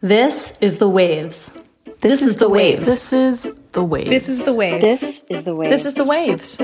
This is the waves. This, is the waves. This is the waves. This is the waves. This is the waves. This is the waves.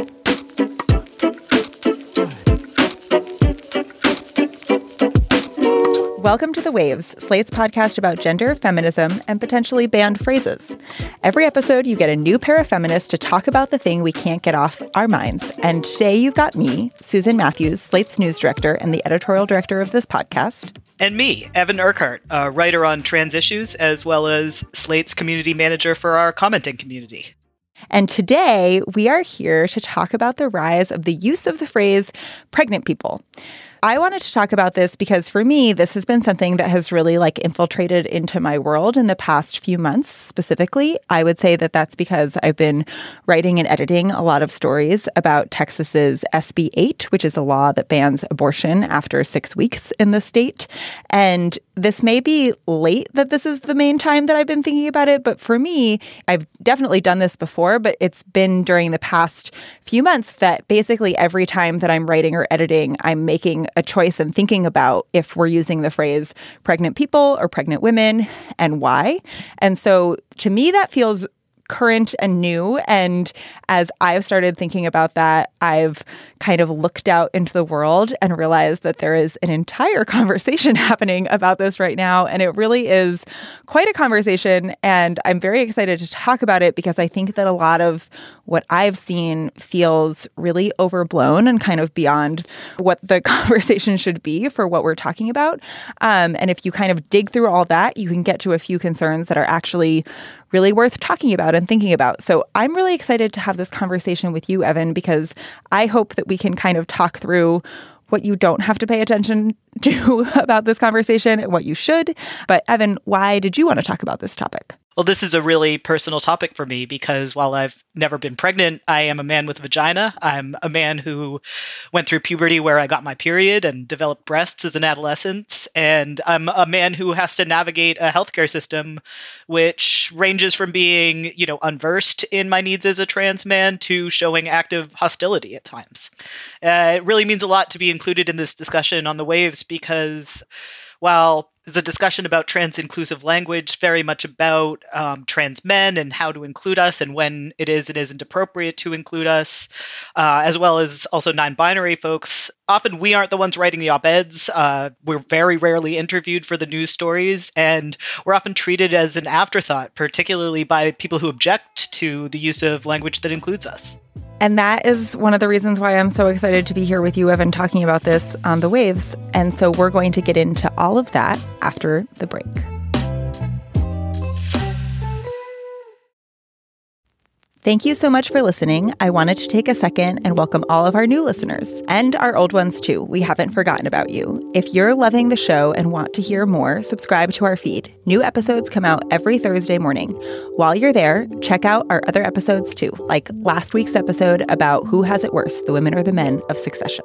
Welcome to The Waves, Slate's podcast about gender, feminism, and potentially banned phrases. Every episode, you get a new pair of feminists to talk about the thing we can't get off our minds. And today, you've got me, Susan Matthews, Slate's news director and the editorial director of this podcast. And me, Evan Urquhart, a writer on trans issues, as well as Slate's community manager for our commenting community. And today, we are here to talk about the rise of the use of the phrase pregnant people. I wanted to talk about this because for me, this has been something that has really like infiltrated into my world in the past few months specifically. I would say that that's because I've been writing and editing a lot of stories about Texas's SB 8, which is a law that bans abortion after six weeks in the state. And this may be late that this is the main time that I've been thinking about it, but for me, I've definitely done this before, but it's been during the past few months that basically every time that I'm writing or editing, I'm making a choice in thinking about if we're using the phrase pregnant people or pregnant women and why. And so to me, that feels current and new. And as I've started thinking about that, I've kind of looked out into the world and realized that there is an entire conversation happening about this right now. And it really is quite a conversation. And I'm very excited to talk about it because I think that a lot of what I've seen feels really overblown and kind of beyond what the conversation should be for what we're talking about. Um, and if you kind of dig through all that, you can get to a few concerns that are actually really worth talking about and thinking about. So I'm really excited to have this conversation with you, Evan, because I hope that we can kind of talk through what you don't have to pay attention to about this conversation and what you should. But Evan, why did you want to talk about this topic? Well, this is a really personal topic for me because while I've never been pregnant, I am a man with a vagina. I'm a man who went through puberty where I got my period and developed breasts as an adolescent. And I'm a man who has to navigate a healthcare system which ranges from being, you know, unversed in my needs as a trans man to showing active hostility at times. Uh, it really means a lot to be included in this discussion on the waves because while the discussion about trans inclusive language very much about um, trans men and how to include us and when it is and isn't appropriate to include us, uh, as well as also non binary folks. Often we aren't the ones writing the op eds. Uh, we're very rarely interviewed for the news stories, and we're often treated as an afterthought, particularly by people who object to the use of language that includes us. And that is one of the reasons why I'm so excited to be here with you, Evan, talking about this on the waves. And so we're going to get into all of that after the break. Thank you so much for listening. I wanted to take a second and welcome all of our new listeners and our old ones too. We haven't forgotten about you. If you're loving the show and want to hear more, subscribe to our feed. New episodes come out every Thursday morning. While you're there, check out our other episodes too, like last week's episode about who has it worse, the women or the men of succession.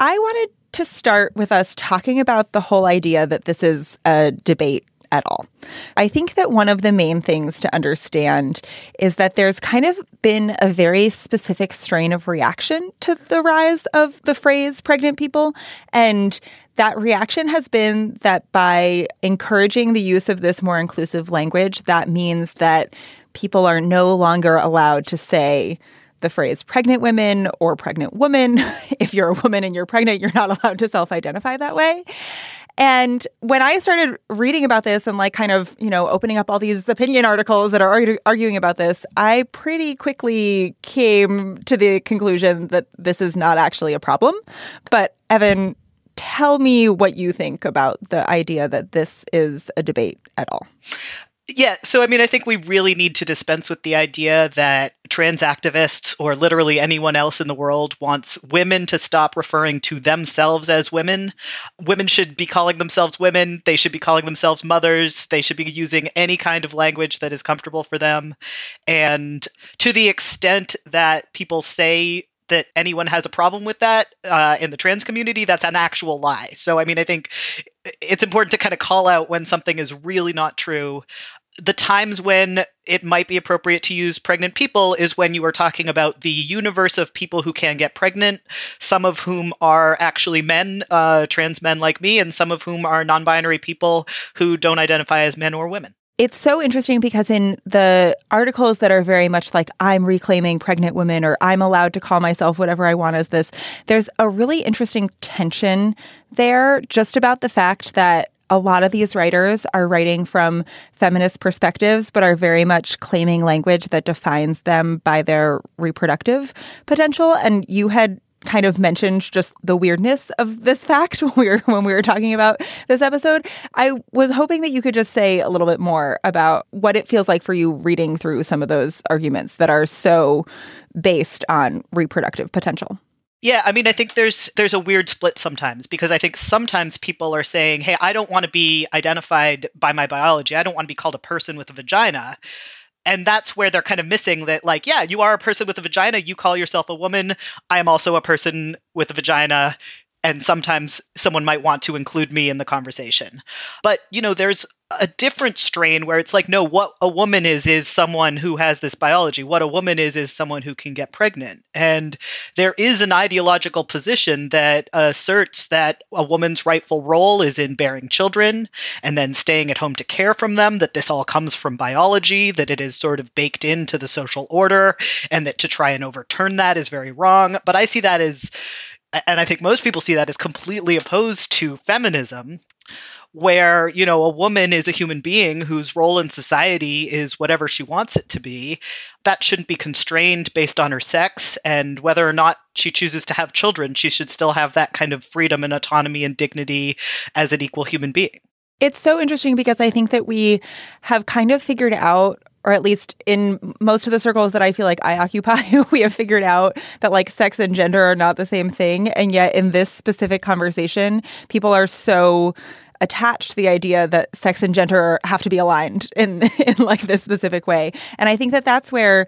I wanted to start with us talking about the whole idea that this is a debate at all. I think that one of the main things to understand is that there's kind of been a very specific strain of reaction to the rise of the phrase pregnant people. And that reaction has been that by encouraging the use of this more inclusive language, that means that people are no longer allowed to say, the phrase pregnant women or pregnant woman. if you're a woman and you're pregnant, you're not allowed to self identify that way. And when I started reading about this and like kind of, you know, opening up all these opinion articles that are argu- arguing about this, I pretty quickly came to the conclusion that this is not actually a problem. But Evan, tell me what you think about the idea that this is a debate at all. Yeah, so I mean, I think we really need to dispense with the idea that trans activists or literally anyone else in the world wants women to stop referring to themselves as women. Women should be calling themselves women. They should be calling themselves mothers. They should be using any kind of language that is comfortable for them. And to the extent that people say that anyone has a problem with that uh, in the trans community, that's an actual lie. So, I mean, I think it's important to kind of call out when something is really not true. The times when it might be appropriate to use pregnant people is when you are talking about the universe of people who can get pregnant, some of whom are actually men, uh, trans men like me, and some of whom are non binary people who don't identify as men or women. It's so interesting because in the articles that are very much like I'm reclaiming pregnant women or I'm allowed to call myself whatever I want as this, there's a really interesting tension there just about the fact that a lot of these writers are writing from feminist perspectives, but are very much claiming language that defines them by their reproductive potential. And you had kind of mentioned just the weirdness of this fact when we were when we were talking about this episode. I was hoping that you could just say a little bit more about what it feels like for you reading through some of those arguments that are so based on reproductive potential. Yeah, I mean, I think there's there's a weird split sometimes because I think sometimes people are saying, "Hey, I don't want to be identified by my biology. I don't want to be called a person with a vagina." and that's where they're kind of missing that like yeah you are a person with a vagina you call yourself a woman i am also a person with a vagina and sometimes someone might want to include me in the conversation. But, you know, there's a different strain where it's like, no, what a woman is, is someone who has this biology. What a woman is, is someone who can get pregnant. And there is an ideological position that asserts that a woman's rightful role is in bearing children and then staying at home to care from them, that this all comes from biology, that it is sort of baked into the social order, and that to try and overturn that is very wrong. But I see that as and I think most people see that as completely opposed to feminism, where, you know, a woman is a human being whose role in society is whatever she wants it to be. That shouldn't be constrained based on her sex and whether or not she chooses to have children. She should still have that kind of freedom and autonomy and dignity as an equal human being. It's so interesting because I think that we have kind of figured out or at least in most of the circles that I feel like I occupy, we have figured out that like sex and gender are not the same thing. And yet, in this specific conversation, people are so attached to the idea that sex and gender have to be aligned in in like this specific way. And I think that that's where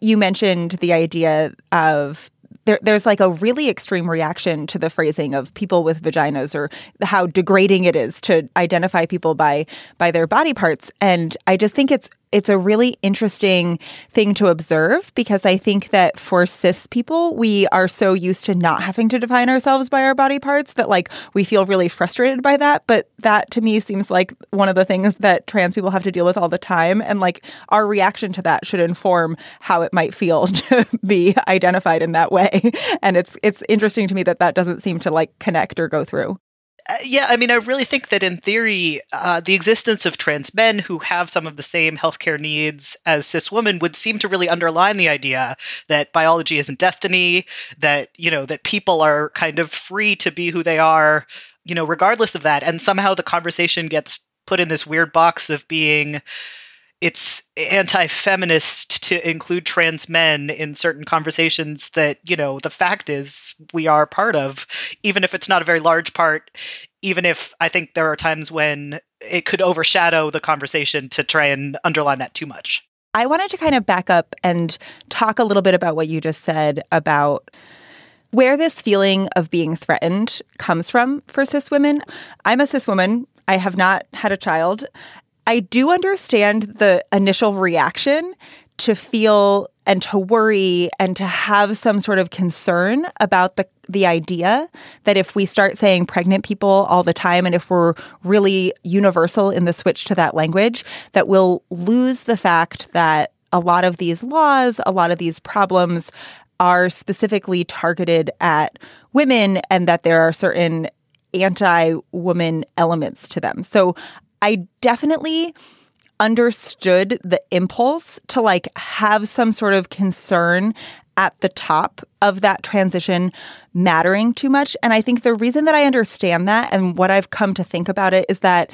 you mentioned the idea of there, there's like a really extreme reaction to the phrasing of people with vaginas or how degrading it is to identify people by by their body parts and i just think it's it's a really interesting thing to observe because I think that for cis people, we are so used to not having to define ourselves by our body parts that like we feel really frustrated by that. But that to me seems like one of the things that trans people have to deal with all the time. And like our reaction to that should inform how it might feel to be identified in that way. And it's it's interesting to me that that doesn't seem to like connect or go through. Uh, yeah, I mean, I really think that in theory, uh, the existence of trans men who have some of the same healthcare needs as cis women would seem to really underline the idea that biology isn't destiny, that, you know, that people are kind of free to be who they are, you know, regardless of that. And somehow the conversation gets put in this weird box of being it's anti-feminist to include trans men in certain conversations that you know the fact is we are part of even if it's not a very large part even if i think there are times when it could overshadow the conversation to try and underline that too much. I wanted to kind of back up and talk a little bit about what you just said about where this feeling of being threatened comes from for cis women. I'm a cis woman. I have not had a child. I do understand the initial reaction to feel and to worry and to have some sort of concern about the the idea that if we start saying pregnant people all the time and if we're really universal in the switch to that language that we'll lose the fact that a lot of these laws, a lot of these problems are specifically targeted at women and that there are certain anti-woman elements to them. So I definitely understood the impulse to like have some sort of concern at the top of that transition mattering too much. And I think the reason that I understand that and what I've come to think about it is that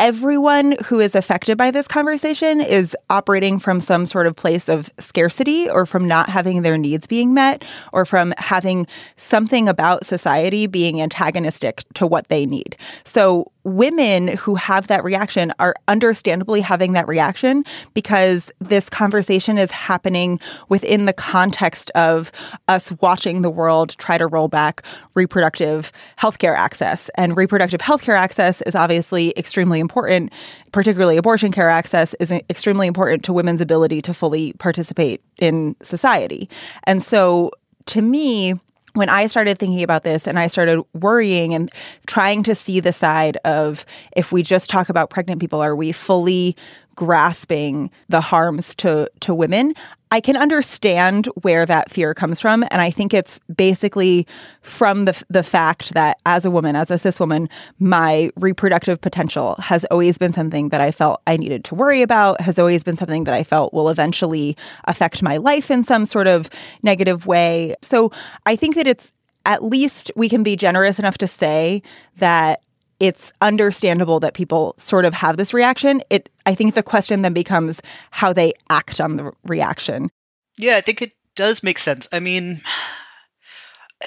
everyone who is affected by this conversation is operating from some sort of place of scarcity or from not having their needs being met or from having something about society being antagonistic to what they need. So women who have that reaction are understandably having that reaction because this conversation is happening within the context of us watching the world try to roll back reproductive healthcare access. And reproductive healthcare access is obviously extremely important, particularly abortion care access is extremely important to women's ability to fully participate in society. And so to me, when I started thinking about this and I started worrying and trying to see the side of if we just talk about pregnant people, are we fully grasping the harms to to women? I can understand where that fear comes from, and I think it's basically from the the fact that as a woman, as a cis woman, my reproductive potential has always been something that I felt I needed to worry about. Has always been something that I felt will eventually affect my life in some sort of negative way. So I think that it's at least we can be generous enough to say that it's understandable that people sort of have this reaction. It I think the question then becomes how they act on the reaction. Yeah, I think it does make sense. I mean,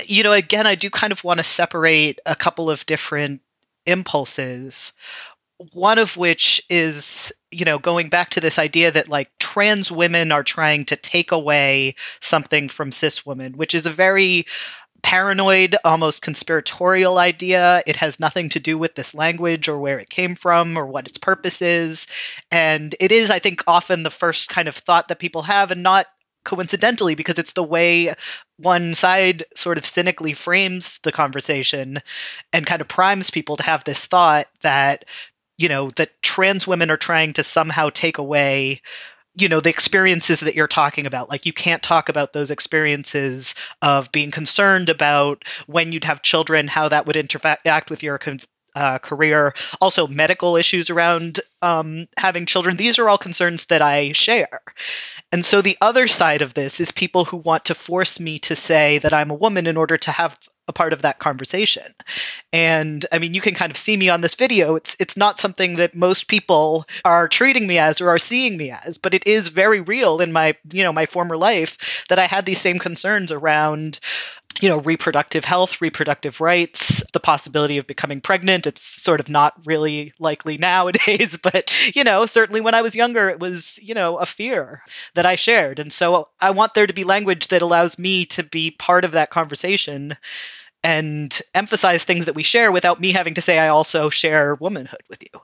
you know, again, I do kind of want to separate a couple of different impulses. One of which is, you know, going back to this idea that like trans women are trying to take away something from cis women, which is a very paranoid, almost conspiratorial idea. It has nothing to do with this language or where it came from or what its purpose is. And it is, I think, often the first kind of thought that people have, and not coincidentally because it's the way one side sort of cynically frames the conversation and kind of primes people to have this thought that you know that trans women are trying to somehow take away you know the experiences that you're talking about. Like you can't talk about those experiences of being concerned about when you'd have children how that would interact with your uh, career. Also medical issues around um, having children. These are all concerns that i share. And so the other side of this is people who want to force me to say that i'm a woman in order to have a part of that conversation. And I mean, you can kind of see me on this video. It's it's not something that most people are treating me as or are seeing me as, but it is very real in my, you know, my former life that I had these same concerns around you know, reproductive health, reproductive rights, the possibility of becoming pregnant. It's sort of not really likely nowadays, but, you know, certainly when I was younger, it was, you know, a fear that I shared. And so I want there to be language that allows me to be part of that conversation and emphasize things that we share without me having to say I also share womanhood with you.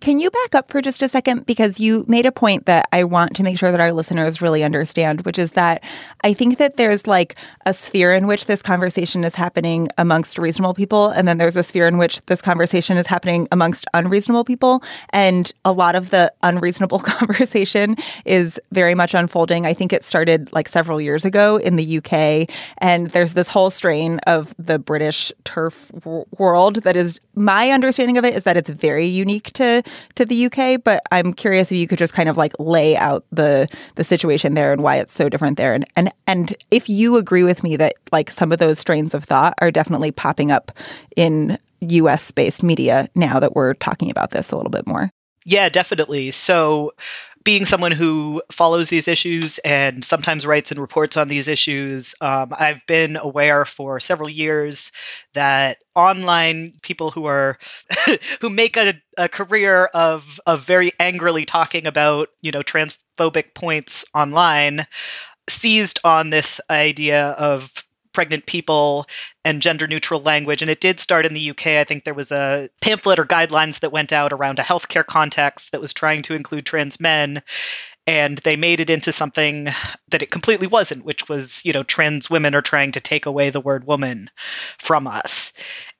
Can you back up for just a second? Because you made a point that I want to make sure that our listeners really understand, which is that I think that there's like a sphere in which this conversation is happening amongst reasonable people, and then there's a sphere in which this conversation is happening amongst unreasonable people. And a lot of the unreasonable conversation is very much unfolding. I think it started like several years ago in the UK, and there's this whole strain of the British TERF w- world that is my understanding of it is that it's very unique to to the UK, but I'm curious if you could just kind of like lay out the the situation there and why it's so different there, and and and if you agree with me that like some of those strains of thought are definitely popping up in U.S. based media now that we're talking about this a little bit more. Yeah, definitely. So being someone who follows these issues and sometimes writes and reports on these issues, um, I've been aware for several years that online people who are who make a, a career of of very angrily talking about you know transphobic points online seized on this idea of pregnant people and gender neutral language. And it did start in the UK. I think there was a pamphlet or guidelines that went out around a healthcare context that was trying to include trans men. And they made it into something that it completely wasn't, which was, you know, trans women are trying to take away the word woman from us.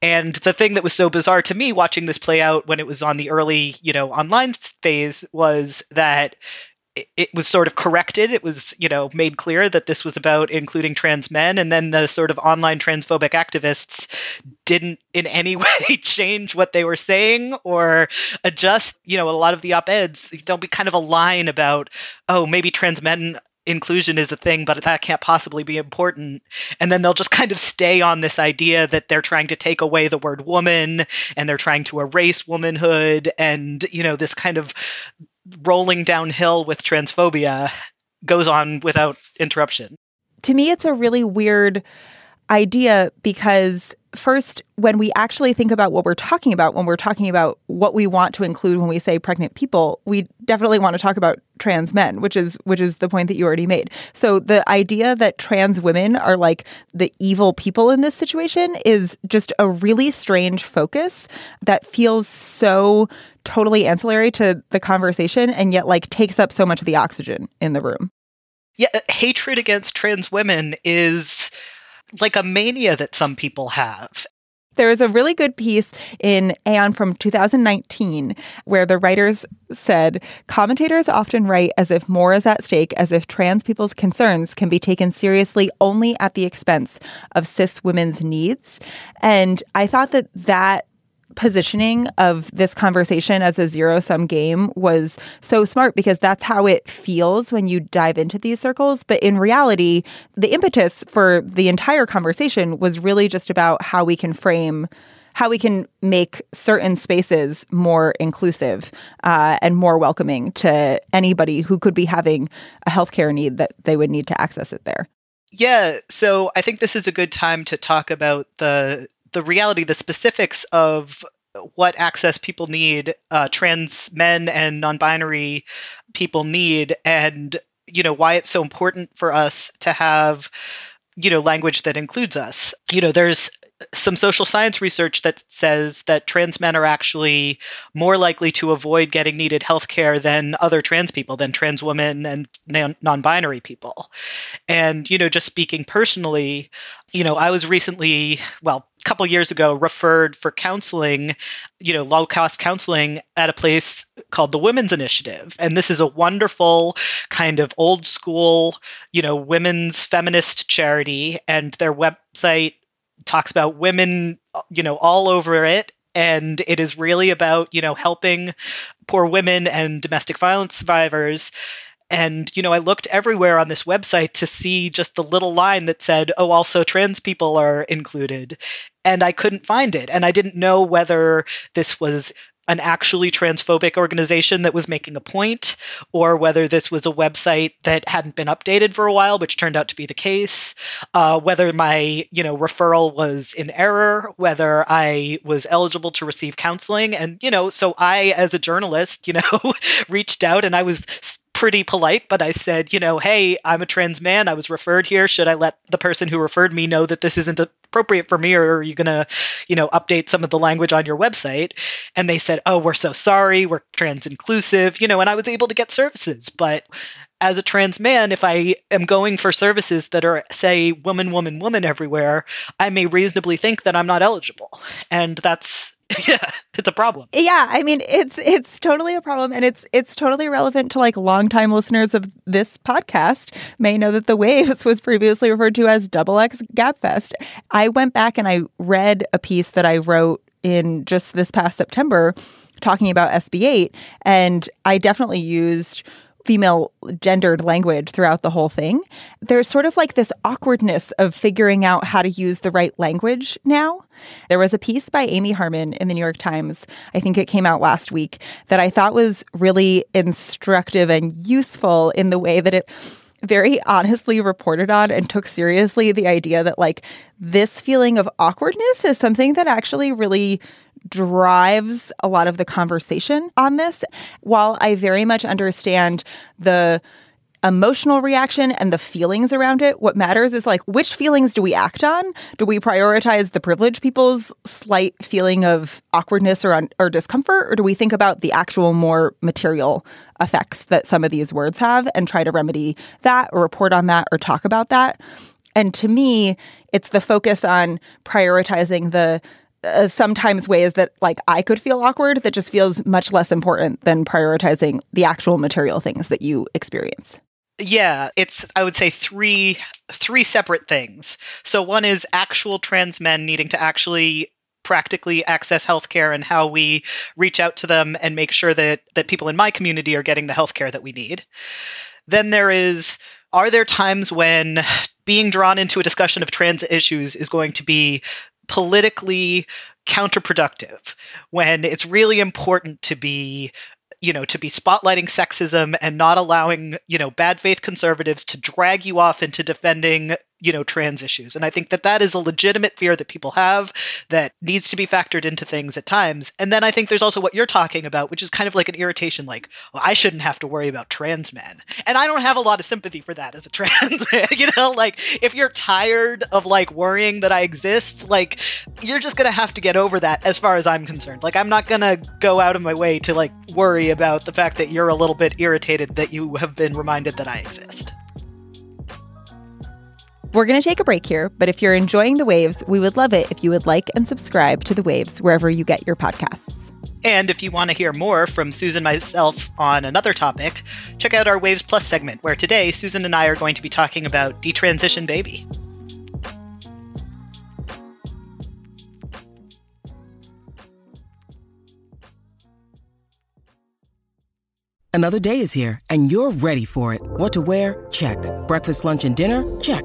And the thing that was so bizarre to me watching this play out when it was on the early, you know, online phase was that it was sort of corrected. It was, you know, made clear that this was about including trans men, and then the sort of online transphobic activists didn't in any way change what they were saying or adjust. You know, a lot of the op-eds there'll be kind of a line about, oh, maybe trans men inclusion is a thing, but that can't possibly be important. And then they'll just kind of stay on this idea that they're trying to take away the word woman and they're trying to erase womanhood and, you know, this kind of rolling downhill with transphobia goes on without interruption. To me, it's a really weird idea because first when we actually think about what we're talking about when we're talking about what we want to include when we say pregnant people we definitely want to talk about trans men which is which is the point that you already made. So the idea that trans women are like the evil people in this situation is just a really strange focus that feels so totally ancillary to the conversation and yet like takes up so much of the oxygen in the room. Yeah uh, hatred against trans women is like a mania that some people have. There was a really good piece in Aeon from 2019 where the writers said commentators often write as if more is at stake, as if trans people's concerns can be taken seriously only at the expense of cis women's needs. And I thought that that positioning of this conversation as a zero sum game was so smart because that's how it feels when you dive into these circles. But in reality, the impetus for the entire conversation was really just about how we can frame how we can make certain spaces more inclusive uh, and more welcoming to anybody who could be having a healthcare need that they would need to access it there. Yeah, so I think this is a good time to talk about the the reality, the specifics of what access people need, uh, trans men and non-binary people need, and you know why it's so important for us to have you know language that includes us. You know, there's some social science research that says that trans men are actually more likely to avoid getting needed health care than other trans people, than trans women and non binary people. And, you know, just speaking personally, you know, I was recently, well, a couple years ago, referred for counseling, you know, low cost counseling at a place called the Women's Initiative. And this is a wonderful kind of old school, you know, women's feminist charity. And their website talks about women, you know, all over it. And it is really about, you know, helping poor women and domestic violence survivors. And, you know, I looked everywhere on this website to see just the little line that said, oh, also trans people are included. And I couldn't find it. And I didn't know whether this was an actually transphobic organization that was making a point, or whether this was a website that hadn't been updated for a while, which turned out to be the case, uh, whether my you know referral was in error, whether I was eligible to receive counseling, and you know, so I as a journalist, you know, reached out and I was pretty polite, but I said, you know, hey, I'm a trans man. I was referred here. Should I let the person who referred me know that this isn't appropriate for me, or are you going to, you know, update some of the language on your website? And they said, oh, we're so sorry. We're trans inclusive, you know, and I was able to get services. But as a trans man, if I am going for services that are, say, woman, woman, woman everywhere, I may reasonably think that I'm not eligible. And that's yeah, it's a problem. Yeah, I mean it's it's totally a problem and it's it's totally relevant to like longtime listeners of this podcast may know that the waves was previously referred to as double X Gabfest. I went back and I read a piece that I wrote in just this past September talking about SB8 and I definitely used female gendered language throughout the whole thing. There's sort of like this awkwardness of figuring out how to use the right language now. There was a piece by Amy Harmon in the New York Times, I think it came out last week, that I thought was really instructive and useful in the way that it very honestly reported on and took seriously the idea that like this feeling of awkwardness is something that actually really drives a lot of the conversation on this. While I very much understand the emotional reaction and the feelings around it. What matters is like which feelings do we act on? Do we prioritize the privileged people's slight feeling of awkwardness or un- or discomfort or do we think about the actual more material effects that some of these words have and try to remedy that or report on that or talk about that? And to me, it's the focus on prioritizing the uh, sometimes ways that like I could feel awkward that just feels much less important than prioritizing the actual material things that you experience. Yeah, it's I would say three three separate things. So one is actual trans men needing to actually practically access healthcare and how we reach out to them and make sure that that people in my community are getting the healthcare that we need. Then there is are there times when being drawn into a discussion of trans issues is going to be politically counterproductive when it's really important to be you know to be spotlighting sexism and not allowing you know bad faith conservatives to drag you off into defending you know trans issues. And i think that that is a legitimate fear that people have that needs to be factored into things at times. And then i think there's also what you're talking about which is kind of like an irritation like well i shouldn't have to worry about trans men. And i don't have a lot of sympathy for that as a trans man you know? Like if you're tired of like worrying that i exist like you're just gonna have to get over that as far as i'm concerned. Like i'm not gonna go out of my way to like worry about the fact that you're a little bit irritated that you have been reminded that i exist we're going to take a break here, but if you're enjoying the waves, we would love it if you would like and subscribe to the waves wherever you get your podcasts. And if you want to hear more from Susan and myself on another topic, check out our Waves Plus segment, where today Susan and I are going to be talking about detransition baby. Another day is here, and you're ready for it. What to wear? Check. Breakfast, lunch, and dinner? Check.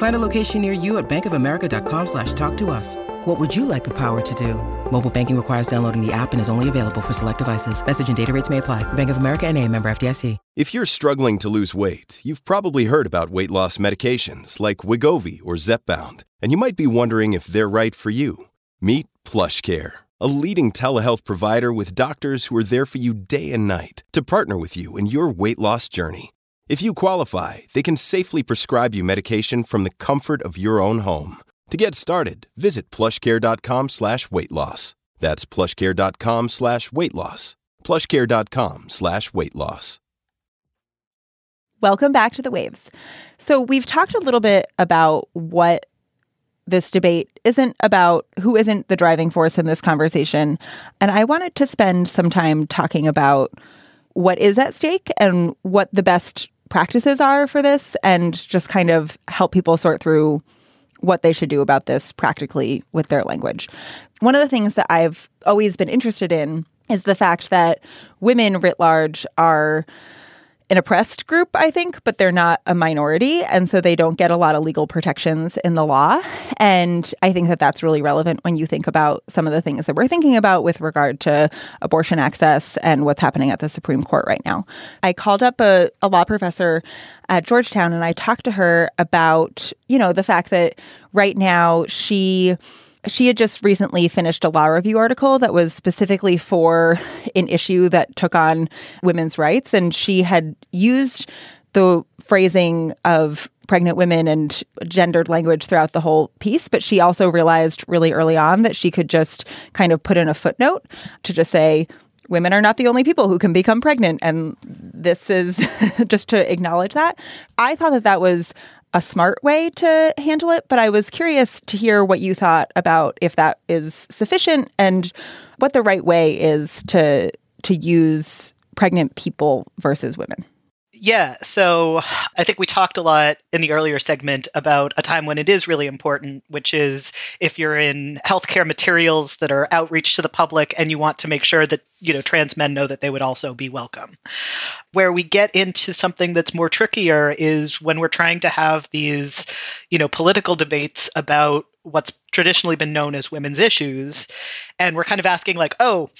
Find a location near you at bankofamerica.com slash talk to us. What would you like the power to do? Mobile banking requires downloading the app and is only available for select devices. Message and data rates may apply. Bank of America and a member FDIC. If you're struggling to lose weight, you've probably heard about weight loss medications like Wegovy or Zepbound, and you might be wondering if they're right for you. Meet PlushCare, a leading telehealth provider with doctors who are there for you day and night to partner with you in your weight loss journey. If you qualify, they can safely prescribe you medication from the comfort of your own home. To get started, visit plushcare.com slash weight loss. That's plushcare.com slash weight loss. Plushcare.com slash weight loss. Welcome back to the Waves. So, we've talked a little bit about what this debate isn't about who isn't the driving force in this conversation. And I wanted to spend some time talking about what is at stake and what the best practices are for this and just kind of help people sort through what they should do about this practically with their language. One of the things that I've always been interested in is the fact that women writ large are an oppressed group, I think, but they're not a minority. And so they don't get a lot of legal protections in the law. And I think that that's really relevant when you think about some of the things that we're thinking about with regard to abortion access and what's happening at the Supreme Court right now. I called up a, a law professor at Georgetown and I talked to her about, you know, the fact that right now she she had just recently finished a law review article that was specifically for an issue that took on women's rights. And she had used the phrasing of pregnant women and gendered language throughout the whole piece. But she also realized really early on that she could just kind of put in a footnote to just say, women are not the only people who can become pregnant. And this is just to acknowledge that. I thought that that was a smart way to handle it, but I was curious to hear what you thought about if that is sufficient and what the right way is to to use pregnant people versus women. Yeah, so I think we talked a lot in the earlier segment about a time when it is really important, which is if you're in healthcare materials that are outreach to the public and you want to make sure that, you know, trans men know that they would also be welcome. Where we get into something that's more trickier is when we're trying to have these, you know, political debates about what's traditionally been known as women's issues and we're kind of asking like oh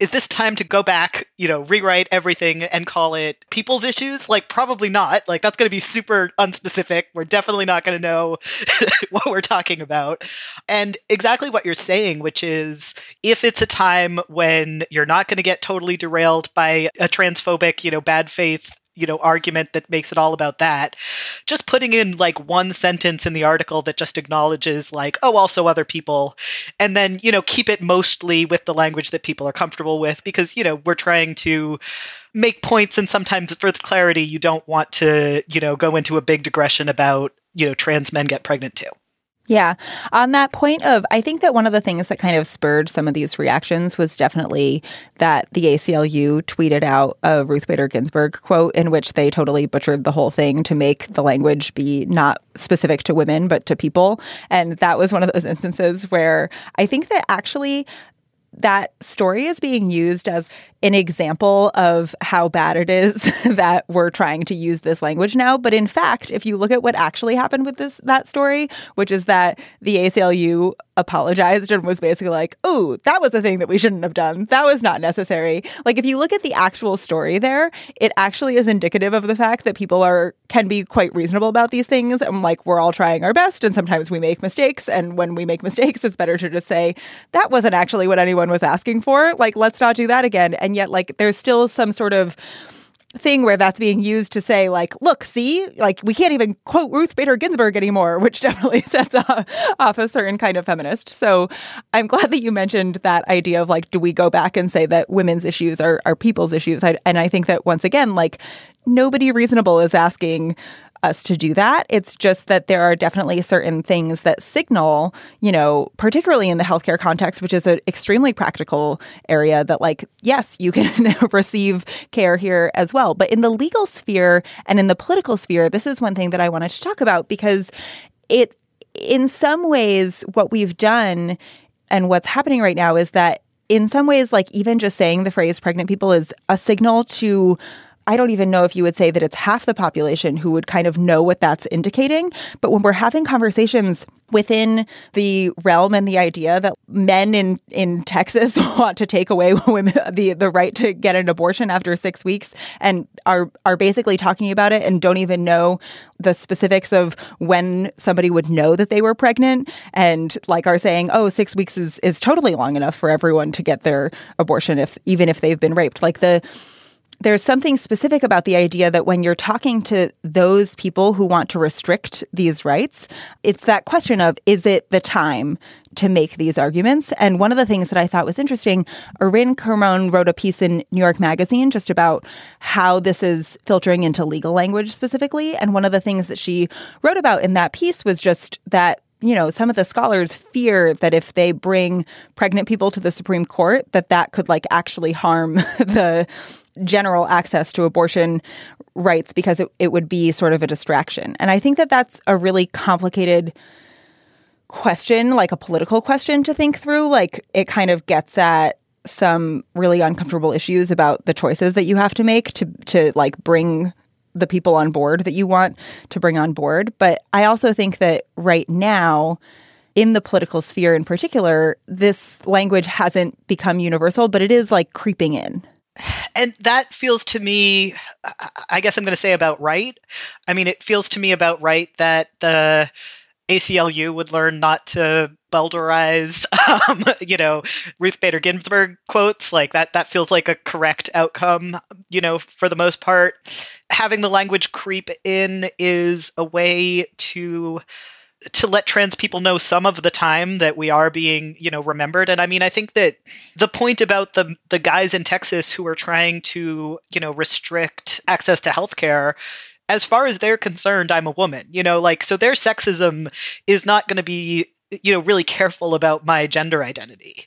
is this time to go back you know rewrite everything and call it people's issues? Like probably not. Like that's going to be super unspecific. We're definitely not going to know what we're talking about. And exactly what you're saying which is if it's a time when you're not going to get totally derailed by a transphobic you know bad faith you know argument that makes it all about that. Just putting in like one sentence in the article that just acknowledges like oh also other people and then you know keep it mostly with the language that people are comfortable with because you know we're trying to make points and sometimes for clarity you don't want to you know go into a big digression about you know trans men get pregnant too Yeah. On that point of, I think that one of the things that kind of spurred some of these reactions was definitely that the ACLU tweeted out a Ruth Bader Ginsburg quote in which they totally butchered the whole thing to make the language be not specific to women, but to people. And that was one of those instances where I think that actually that story is being used as an example of how bad it is that we're trying to use this language now. But in fact, if you look at what actually happened with this that story, which is that the ACLU apologized and was basically like, "Oh, that was the thing that we shouldn't have done. That was not necessary." Like if you look at the actual story there, it actually is indicative of the fact that people are can be quite reasonable about these things and like we're all trying our best and sometimes we make mistakes and when we make mistakes it's better to just say that wasn't actually what anyone was asking for. Like let's not do that again. And yet like there's still some sort of thing where that's being used to say like look see like we can't even quote ruth bader ginsburg anymore which definitely sets off a certain kind of feminist so i'm glad that you mentioned that idea of like do we go back and say that women's issues are, are people's issues I, and i think that once again like nobody reasonable is asking us to do that. It's just that there are definitely certain things that signal, you know, particularly in the healthcare context, which is an extremely practical area that, like, yes, you can receive care here as well. But in the legal sphere and in the political sphere, this is one thing that I wanted to talk about because it, in some ways, what we've done and what's happening right now is that in some ways, like, even just saying the phrase pregnant people is a signal to I don't even know if you would say that it's half the population who would kind of know what that's indicating. But when we're having conversations within the realm and the idea that men in, in Texas want to take away women the, the right to get an abortion after six weeks and are are basically talking about it and don't even know the specifics of when somebody would know that they were pregnant and like are saying, oh, six weeks is is totally long enough for everyone to get their abortion if even if they've been raped. Like the there's something specific about the idea that when you're talking to those people who want to restrict these rights, it's that question of is it the time to make these arguments? And one of the things that I thought was interesting, Irin Carmon wrote a piece in New York Magazine just about how this is filtering into legal language specifically. And one of the things that she wrote about in that piece was just that you know some of the scholars fear that if they bring pregnant people to the supreme court that that could like actually harm the general access to abortion rights because it, it would be sort of a distraction. And I think that that's a really complicated question, like a political question to think through. Like it kind of gets at some really uncomfortable issues about the choices that you have to make to to like bring the people on board that you want to bring on board. But I also think that right now in the political sphere in particular, this language hasn't become universal, but it is like creeping in and that feels to me i guess i'm going to say about right i mean it feels to me about right that the aclu would learn not to bowdlerize um, you know ruth bader ginsburg quotes like that that feels like a correct outcome you know for the most part having the language creep in is a way to to let trans people know some of the time that we are being, you know, remembered. And I mean, I think that the point about the the guys in Texas who are trying to, you know, restrict access to healthcare as far as they're concerned, I'm a woman, you know, like so their sexism is not going to be, you know, really careful about my gender identity.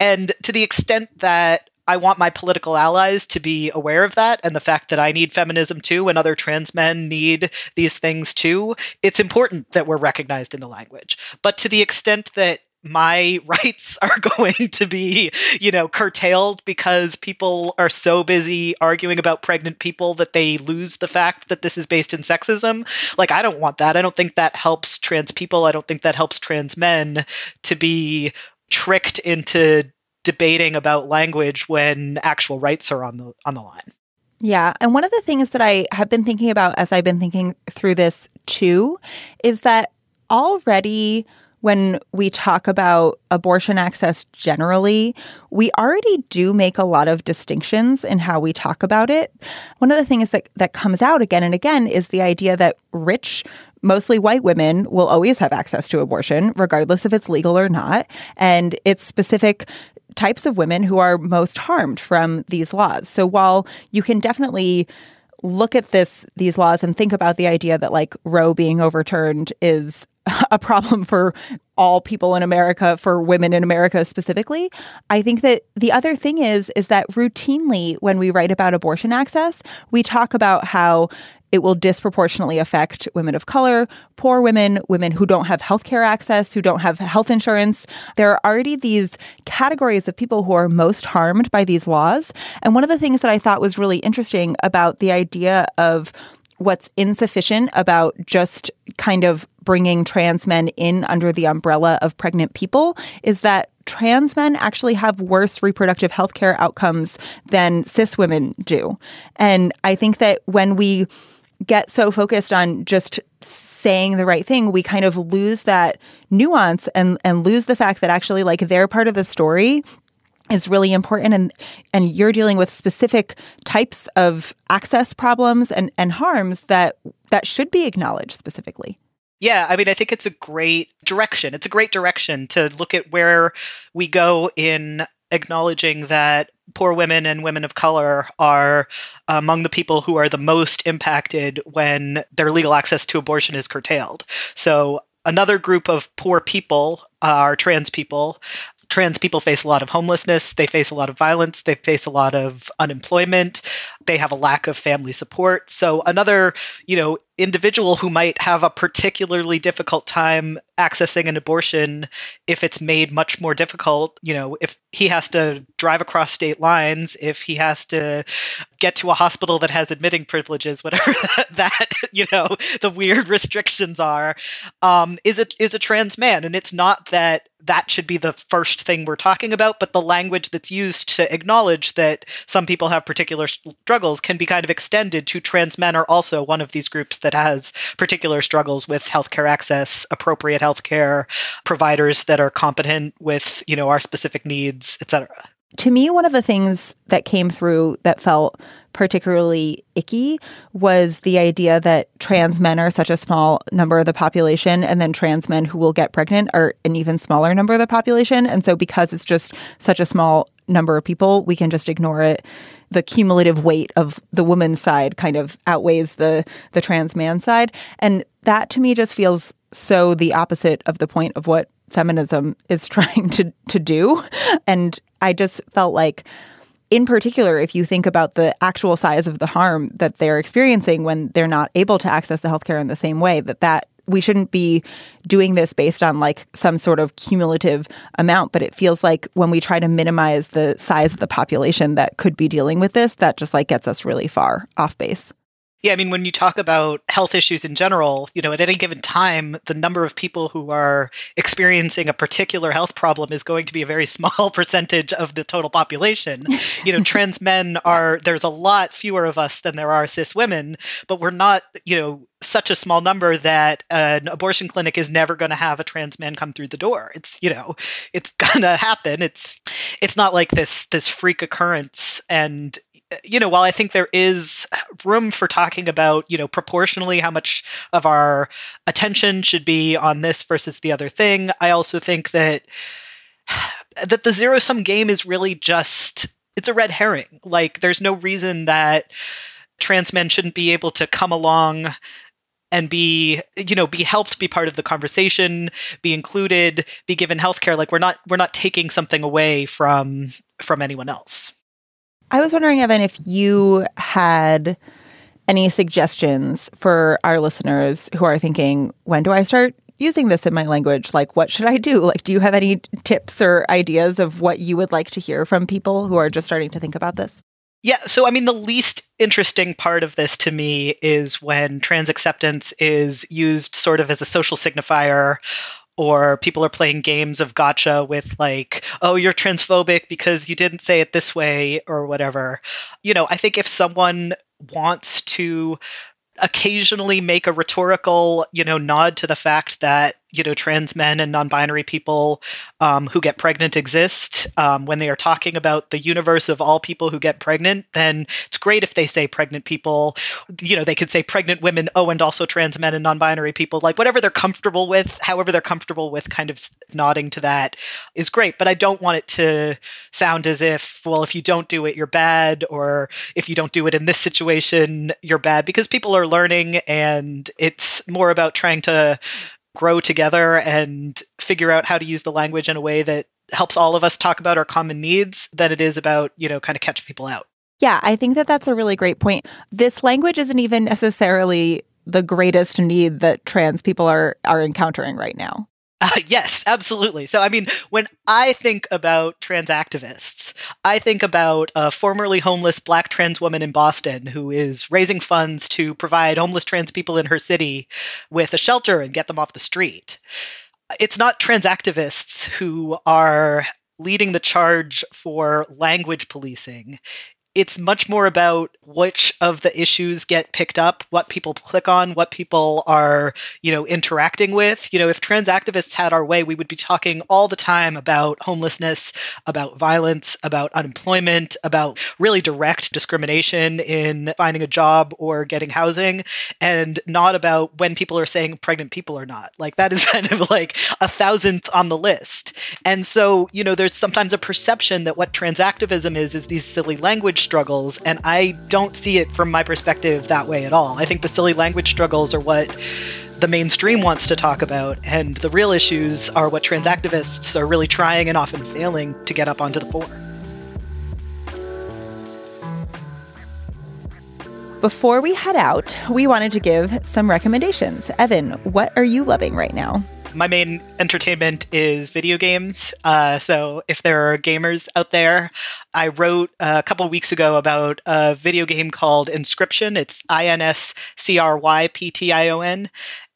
And to the extent that I want my political allies to be aware of that and the fact that I need feminism too and other trans men need these things too. It's important that we're recognized in the language. But to the extent that my rights are going to be, you know, curtailed because people are so busy arguing about pregnant people that they lose the fact that this is based in sexism. Like, I don't want that. I don't think that helps trans people. I don't think that helps trans men to be tricked into debating about language when actual rights are on the on the line. Yeah, and one of the things that I have been thinking about as I've been thinking through this too is that already when we talk about abortion access generally, we already do make a lot of distinctions in how we talk about it. One of the things that, that comes out again and again is the idea that rich mostly white women will always have access to abortion, regardless if it's legal or not. And it's specific types of women who are most harmed from these laws. So while you can definitely look at this these laws and think about the idea that like Roe being overturned is a problem for all people in America, for women in America specifically. I think that the other thing is is that routinely when we write about abortion access, we talk about how it will disproportionately affect women of color, poor women, women who don't have healthcare access, who don't have health insurance. There are already these categories of people who are most harmed by these laws. And one of the things that I thought was really interesting about the idea of what's insufficient about just kind of bringing trans men in under the umbrella of pregnant people is that trans men actually have worse reproductive health care outcomes than cis women do. And I think that when we get so focused on just saying the right thing, we kind of lose that nuance and and lose the fact that actually like they're part of the story is really important and and you're dealing with specific types of access problems and and harms that that should be acknowledged specifically. Yeah, I mean, I think it's a great direction. It's a great direction to look at where we go in acknowledging that poor women and women of color are among the people who are the most impacted when their legal access to abortion is curtailed. So, another group of poor people are trans people trans people face a lot of homelessness, they face a lot of violence, they face a lot of unemployment, they have a lack of family support. So another, you know, individual who might have a particularly difficult time accessing an abortion if it's made much more difficult, you know, if he has to drive across state lines, if he has to get to a hospital that has admitting privileges, whatever that, that you know, the weird restrictions are, um, is a is a trans man, and it's not that that should be the first thing we're talking about, but the language that's used to acknowledge that some people have particular struggles can be kind of extended to trans men are also one of these groups that has particular struggles with healthcare access, appropriate healthcare, providers that are competent with, you know, our specific needs, etc. To me, one of the things that came through that felt particularly icky was the idea that trans men are such a small number of the population and then trans men who will get pregnant are an even smaller number of the population and so because it's just such a small number of people we can just ignore it. The cumulative weight of the woman's side kind of outweighs the the trans man side. And that to me just feels so the opposite of the point of what feminism is trying to to do. And i just felt like in particular, if you think about the actual size of the harm that they're experiencing when they're not able to access the healthcare in the same way, that that we shouldn't be doing this based on like some sort of cumulative amount, but it feels like when we try to minimize the size of the population that could be dealing with this, that just like gets us really far off base. Yeah, I mean, when you talk about health issues in general, you know, at any given time, the number of people who are experiencing a particular health problem is going to be a very small percentage of the total population. You know, trans men are, there's a lot fewer of us than there are cis women, but we're not, you know, such a small number that an abortion clinic is never going to have a trans man come through the door. It's, you know, it's going to happen. It's, it's not like this, this freak occurrence. And, you know, while I think there is room for talking about, you know, proportionally how much of our attention should be on this versus the other thing, I also think that that the zero sum game is really just it's a red herring. Like there's no reason that trans men shouldn't be able to come along and be you know be helped be part of the conversation be included be given healthcare like we're not we're not taking something away from from anyone else I was wondering, Evan, if you had any suggestions for our listeners who are thinking, when do I start using this in my language? Like, what should I do? Like, do you have any tips or ideas of what you would like to hear from people who are just starting to think about this? Yeah, so I mean, the least interesting part of this to me is when trans acceptance is used sort of as a social signifier or people are playing games of gotcha with like oh you're transphobic because you didn't say it this way or whatever. You know i think if someone wants to occasionally make a rhetorical you know nod to the fact that you know trans men and non-binary people um, who get pregnant exist. Um, when they are talking about the universe of all people who get pregnant then it's great if they say pregnant people. You know they could say pregnant women oh and also trans men and non-binary people. Like whatever they're comfortable with however they're comfortable with kind of nodding to that is great. But i don't want it to sound as if well if you don't do it you're bad or if you don't do it in this situation you're bad because people are learning and it's more about trying to grow together and figure out how to use the language in a way that helps all of us talk about our common needs than it is about, you know, kind of catch people out. Yeah, I think that that's a really great point. This language isn't even necessarily the greatest need that trans people are are encountering right now. Uh, yes, absolutely. So, I mean, when I think about trans activists, I think about a formerly homeless black trans woman in Boston who is raising funds to provide homeless trans people in her city with a shelter and get them off the street. It's not trans activists who are leading the charge for language policing it's much more about which of the issues get picked up, what people click on, what people are, you know, interacting with. You know, if trans activists had our way, we would be talking all the time about homelessness, about violence, about unemployment, about really direct discrimination in finding a job or getting housing, and not about when people are saying pregnant people or not. Like that is kind of like a thousandth on the list. And so, you know, there's sometimes a perception that what trans activism is is these silly language struggles, and I don't see it from my perspective that way at all. I think the silly language struggles are what the mainstream wants to talk about, and the real issues are what trans activists are really trying and often failing to get up onto the fore. Before we head out, we wanted to give some recommendations. Evan, what are you loving right now? My main entertainment is video games. Uh, so if there are gamers out there, I wrote a couple weeks ago about a video game called Inscryption. It's I N S C R Y P T I O N.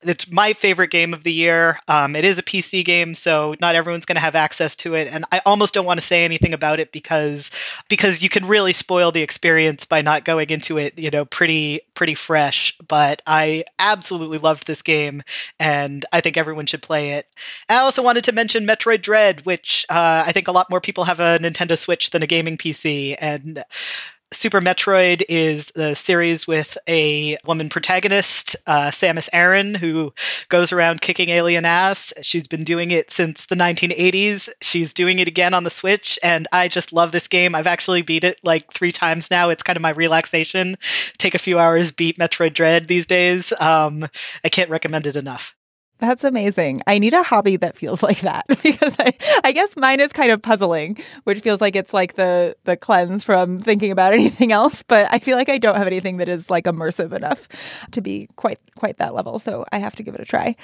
It's my favorite game of the year. Um, it is a PC game, so not everyone's going to have access to it, and I almost don't want to say anything about it because because you can really spoil the experience by not going into it, you know, pretty pretty fresh. But I absolutely loved this game, and I think everyone should play it. I also wanted to mention Metroid Dread, which uh, I think a lot more people have a Nintendo Switch than a gaming PC, and Super Metroid is the series with a woman protagonist, uh, Samus Aran, who goes around kicking alien ass. She's been doing it since the 1980s. She's doing it again on the Switch, and I just love this game. I've actually beat it like three times now. It's kind of my relaxation. Take a few hours, beat Metroid Dread these days. Um, I can't recommend it enough. That's amazing. I need a hobby that feels like that because I, I guess mine is kind of puzzling, which feels like it's like the the cleanse from thinking about anything else. But I feel like I don't have anything that is like immersive enough to be quite quite that level. So I have to give it a try.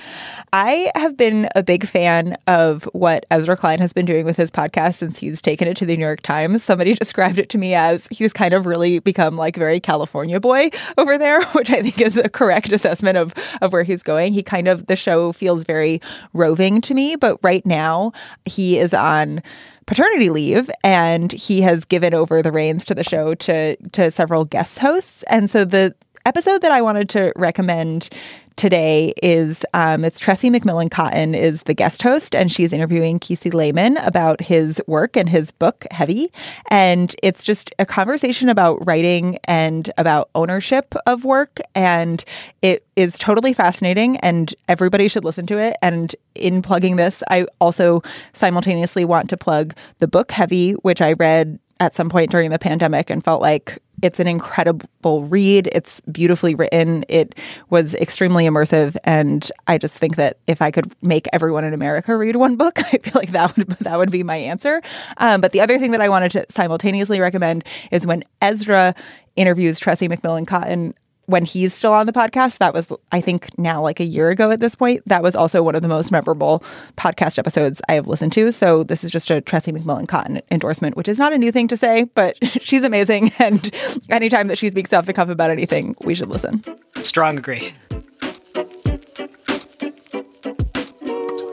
I have been a big fan of what Ezra Klein has been doing with his podcast since he's taken it to the New York Times. Somebody described it to me as he's kind of really become like very California boy over there, which I think is a correct assessment of of where he's going. He kind of the show feels very roving to me. But right now, he is on paternity leave and he has given over the reins to the show to to several guest hosts. And so the episode that I wanted to recommend today is um, it's Tressie McMillan Cottom is the guest host, and she's interviewing Kiese Laymon about his work and his book Heavy, and it's just a conversation about writing and about ownership of work, and it is totally fascinating, and everybody should listen to it. And in plugging this, I also simultaneously want to plug the book Heavy, which I read at some point during the pandemic and felt like it's an incredible read. It's beautifully written. It was extremely immersive, and I just think that if I could make everyone in America read one book, I feel like that would that would be my answer. Um, but the other thing that I wanted to simultaneously recommend is when Ezra interviews Tressie McMillan Cottom when he's still on the podcast, that was, I think, now like a year ago at this point. That was also one of the most memorable podcast episodes I have listened to. So this is just a Tressie McMillan Cottom endorsement, which is not a new thing to say, but she's amazing. And anytime that she speaks off the cuff about anything, we should listen. Strong agree.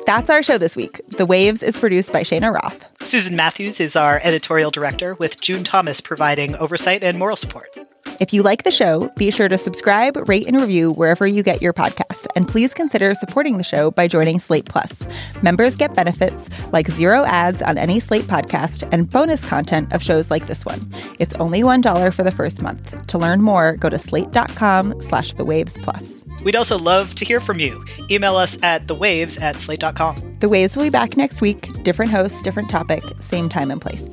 That's our show this week. The Waves is produced by Cheyna Roth. Susan Matthews is our editorial director, with June Thomas providing oversight and moral support. If you like the show, be sure to subscribe, rate, and review wherever you get your podcasts. And please consider supporting the show by joining Slate Plus. Members get benefits like zero ads on any Slate podcast and bonus content of shows like this one. It's only $1 for the first month. To learn more, go to slate.com slash the waves plus. We'd also love to hear from you. Email us at thewaves at slate.com. The Waves will be back next week. Different hosts, different topic, same time and place.